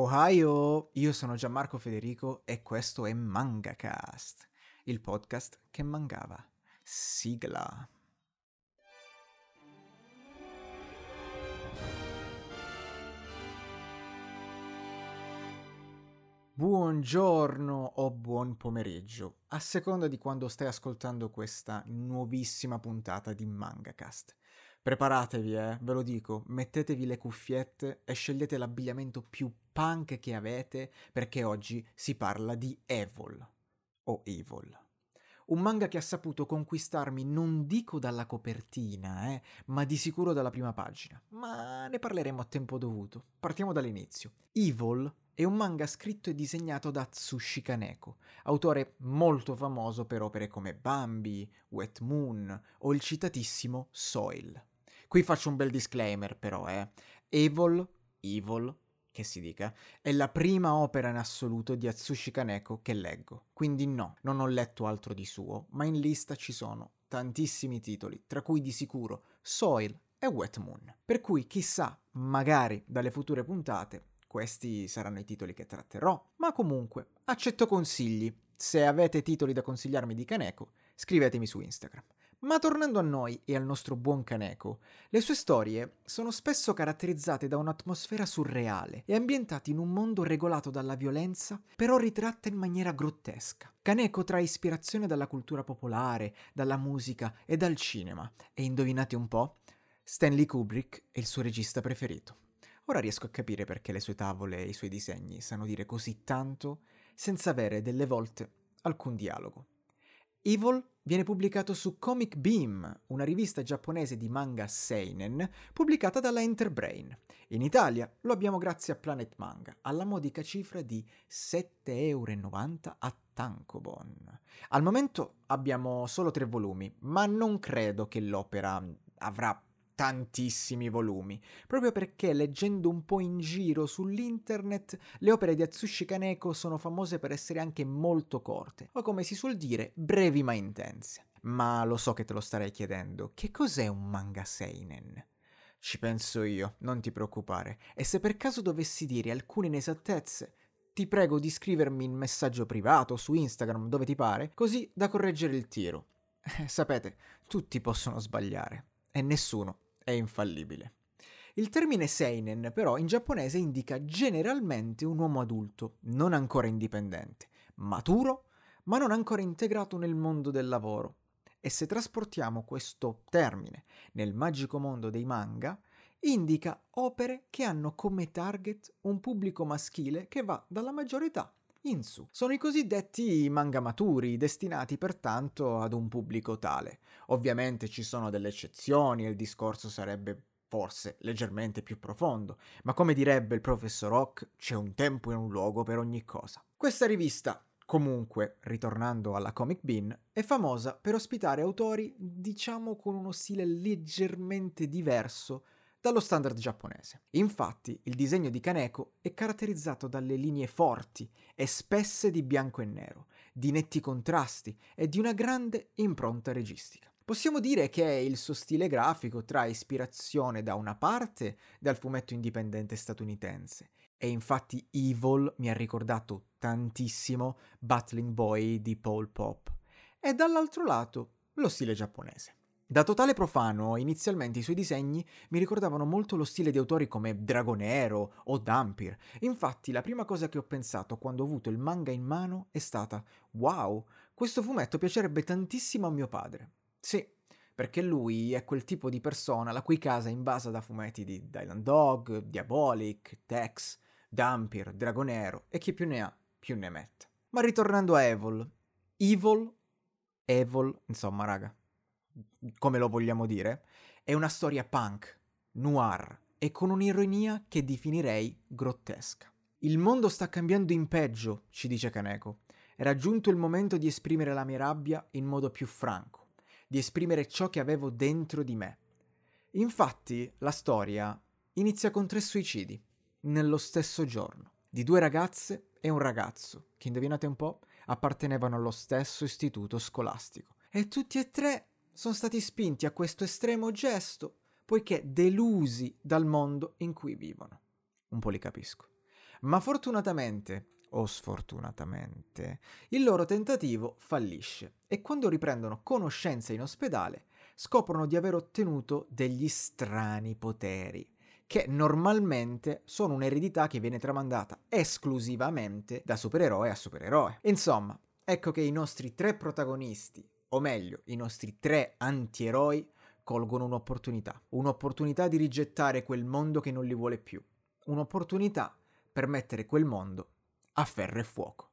Ohio, io sono Gianmarco Federico e questo è MangaCast, il podcast che mangava. Sigla. Buongiorno o buon pomeriggio, a seconda di quando stai ascoltando questa nuovissima puntata di MangaCast. Preparatevi, eh, ve lo dico, mettetevi le cuffiette e scegliete l'abbigliamento più punk che avete perché oggi si parla di Evil o Evil. Un manga che ha saputo conquistarmi non dico dalla copertina, eh, ma di sicuro dalla prima pagina. Ma ne parleremo a tempo dovuto. Partiamo dall'inizio. Evil è un manga scritto e disegnato da Tsushi Kaneko, autore molto famoso per opere come Bambi, Wet Moon o il citatissimo Soil. Qui faccio un bel disclaimer però, eh. Evil, Evil, che si dica, è la prima opera in assoluto di Atsushi Kaneko che leggo. Quindi no, non ho letto altro di suo, ma in lista ci sono tantissimi titoli, tra cui di sicuro Soil e Wet Moon. Per cui chissà, magari dalle future puntate, questi saranno i titoli che tratterò, ma comunque accetto consigli. Se avete titoli da consigliarmi di Kaneko, scrivetemi su Instagram. Ma tornando a noi e al nostro buon Kaneko, le sue storie sono spesso caratterizzate da un'atmosfera surreale e ambientate in un mondo regolato dalla violenza, però ritratta in maniera grottesca. Kaneko trae ispirazione dalla cultura popolare, dalla musica e dal cinema, e indovinate un po'? Stanley Kubrick è il suo regista preferito. Ora riesco a capire perché le sue tavole e i suoi disegni sanno dire così tanto senza avere delle volte alcun dialogo. Evil viene pubblicato su Comic Beam, una rivista giapponese di manga seinen pubblicata dalla Enterbrain. In Italia lo abbiamo grazie a Planet Manga, alla modica cifra di 7,90 euro a Tankobon. Al momento abbiamo solo tre volumi, ma non credo che l'opera avrà tantissimi volumi, proprio perché leggendo un po' in giro sull'internet le opere di Atsushi Kaneko sono famose per essere anche molto corte, o come si suol dire, brevi ma intense. Ma lo so che te lo starei chiedendo, che cos'è un manga seinen? Ci penso io, non ti preoccupare, e se per caso dovessi dire alcune inesattezze, ti prego di scrivermi in messaggio privato su Instagram dove ti pare, così da correggere il tiro. Eh, sapete, tutti possono sbagliare, e nessuno è infallibile. Il termine seinen però in giapponese indica generalmente un uomo adulto, non ancora indipendente, maturo, ma non ancora integrato nel mondo del lavoro. E se trasportiamo questo termine nel magico mondo dei manga, indica opere che hanno come target un pubblico maschile che va dalla maggiore età in su. Sono i cosiddetti manga maturi, destinati pertanto ad un pubblico tale. Ovviamente ci sono delle eccezioni e il discorso sarebbe forse leggermente più profondo, ma come direbbe il professor Rock, c'è un tempo e un luogo per ogni cosa. Questa rivista, comunque, ritornando alla Comic Bean, è famosa per ospitare autori, diciamo con uno stile leggermente diverso dallo standard giapponese. Infatti, il disegno di Kaneko è caratterizzato dalle linee forti e spesse di bianco e nero, di netti contrasti e di una grande impronta registica. Possiamo dire che il suo stile grafico trae ispirazione da una parte dal fumetto indipendente statunitense, e infatti Evil mi ha ricordato tantissimo Battling Boy di Paul Pop, e dall'altro lato lo stile giapponese. Da totale profano, inizialmente i suoi disegni mi ricordavano molto lo stile di autori come Dragonero o Dampir. Infatti, la prima cosa che ho pensato quando ho avuto il manga in mano è stata: Wow, questo fumetto piacerebbe tantissimo a mio padre. Sì, perché lui è quel tipo di persona la cui casa è invasa da fumetti di Dylan Dog, Diabolic, Tex, Dampir, Dragonero e chi più ne ha più ne mette. Ma ritornando a Evil, Evil, Evil, insomma, raga come lo vogliamo dire, è una storia punk, noir e con un'ironia che definirei grottesca. Il mondo sta cambiando in peggio, ci dice Kaneko. Era giunto il momento di esprimere la mia rabbia in modo più franco, di esprimere ciò che avevo dentro di me. Infatti, la storia inizia con tre suicidi, nello stesso giorno, di due ragazze e un ragazzo, che indovinate un po', appartenevano allo stesso istituto scolastico. E tutti e tre sono stati spinti a questo estremo gesto poiché delusi dal mondo in cui vivono. Un po' li capisco. Ma fortunatamente, o sfortunatamente, il loro tentativo fallisce e quando riprendono conoscenza in ospedale scoprono di aver ottenuto degli strani poteri che normalmente sono un'eredità che viene tramandata esclusivamente da supereroe a supereroe. Insomma, ecco che i nostri tre protagonisti, o meglio, i nostri tre antieroi, colgono un'opportunità. Un'opportunità di rigettare quel mondo che non li vuole più. Un'opportunità per mettere quel mondo a ferro e fuoco.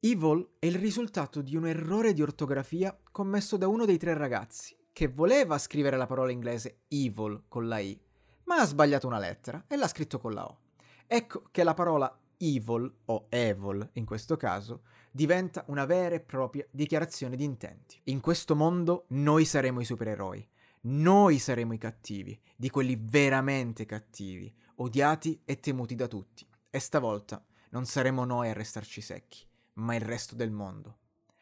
Evil è il risultato di un errore di ortografia commesso da uno dei tre ragazzi, che voleva scrivere la parola inglese evil con la I, ma ha sbagliato una lettera e l'ha scritto con la O. Ecco che la parola evil, o evil in questo caso, diventa una vera e propria dichiarazione di intenti. In questo mondo noi saremo i supereroi, noi saremo i cattivi, di quelli veramente cattivi, odiati e temuti da tutti. E stavolta non saremo noi a restarci secchi, ma il resto del mondo.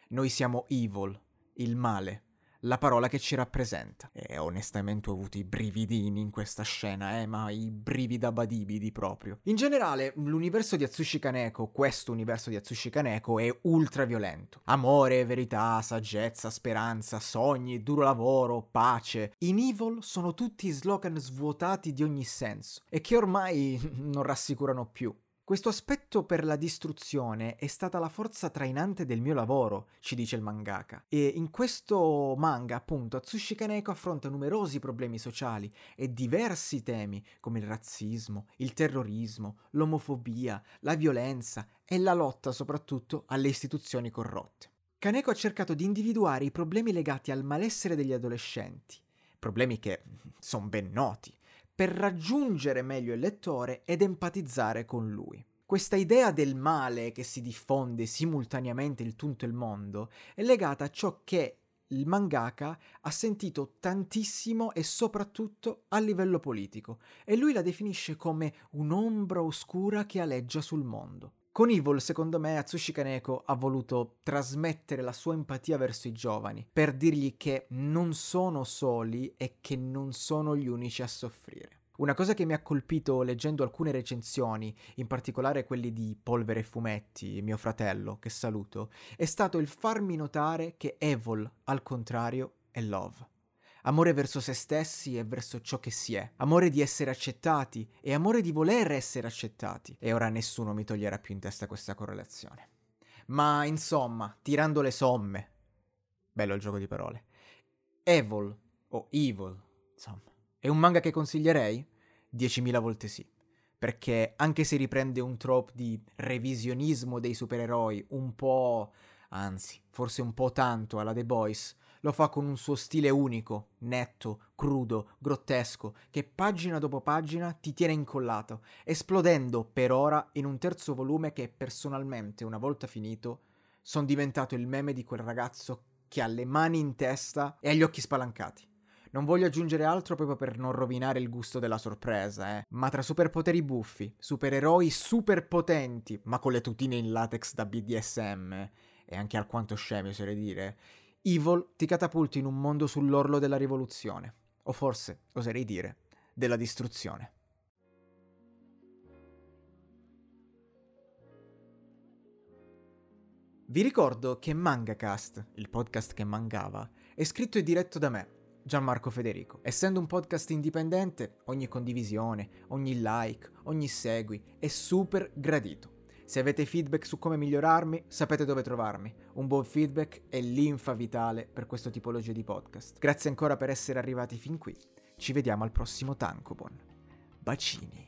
Noi siamo evil, il male, la parola che ci rappresenta. E onestamente ho avuto i brividini in questa scena, eh, ma i brivida badibidi proprio. In generale, l'universo di Atsushi Kaneko, questo universo di Atsushi Kaneko, è ultra violento. Amore, verità, saggezza, speranza, sogni, duro lavoro, pace. In Evil sono tutti slogan svuotati di ogni senso e che ormai non rassicurano più. Questo aspetto per la distruzione è stata la forza trainante del mio lavoro, ci dice il mangaka. E in questo manga, appunto, Atsushi Kaneko affronta numerosi problemi sociali e diversi temi come il razzismo, il terrorismo, l'omofobia, la violenza e la lotta soprattutto alle istituzioni corrotte. Kaneko ha cercato di individuare i problemi legati al malessere degli adolescenti, problemi che sono ben noti, per raggiungere meglio il lettore ed empatizzare con lui. Questa idea del male che si diffonde simultaneamente in tutto il mondo è legata a ciò che il mangaka ha sentito tantissimo e soprattutto a livello politico e lui la definisce come un'ombra oscura che aleggia sul mondo. Con Evil, secondo me, Atsushi Kaneko ha voluto trasmettere la sua empatia verso i giovani, per dirgli che non sono soli e che non sono gli unici a soffrire. Una cosa che mi ha colpito leggendo alcune recensioni, in particolare quelli di Polvere e Fumetti, mio fratello, che saluto, è stato il farmi notare che Evil, al contrario, è love amore verso se stessi e verso ciò che si è, amore di essere accettati e amore di voler essere accettati. E ora nessuno mi toglierà più in testa questa correlazione. Ma insomma, tirando le somme, bello il gioco di parole, Evil o Evil, insomma, è un manga che consiglierei? 10.000 volte sì. Perché anche se riprende un trope di revisionismo dei supereroi un po', anzi, forse un po' tanto alla The Boys, lo fa con un suo stile unico, netto, crudo, grottesco, che pagina dopo pagina ti tiene incollato, esplodendo per ora in un terzo volume che personalmente, una volta finito, sono diventato il meme di quel ragazzo che ha le mani in testa e ha gli occhi spalancati. Non voglio aggiungere altro proprio per non rovinare il gusto della sorpresa, eh. Ma tra superpoteri buffi, supereroi super potenti, ma con le tutine in latex da BDSM, e anche alquanto scemi oserei dire, Evil ti catapulti in un mondo sull'orlo della rivoluzione, o forse, oserei dire, della distruzione. Vi ricordo che MangaCast, il podcast che mangava, è scritto e diretto da me, Gianmarco Federico. Essendo un podcast indipendente, ogni condivisione, ogni like, ogni segui è super gradito. Se avete feedback su come migliorarmi, sapete dove trovarmi. Un buon feedback è l'infa vitale per questo tipologia di podcast. Grazie ancora per essere arrivati fin qui. Ci vediamo al prossimo Tankobon. Bacini.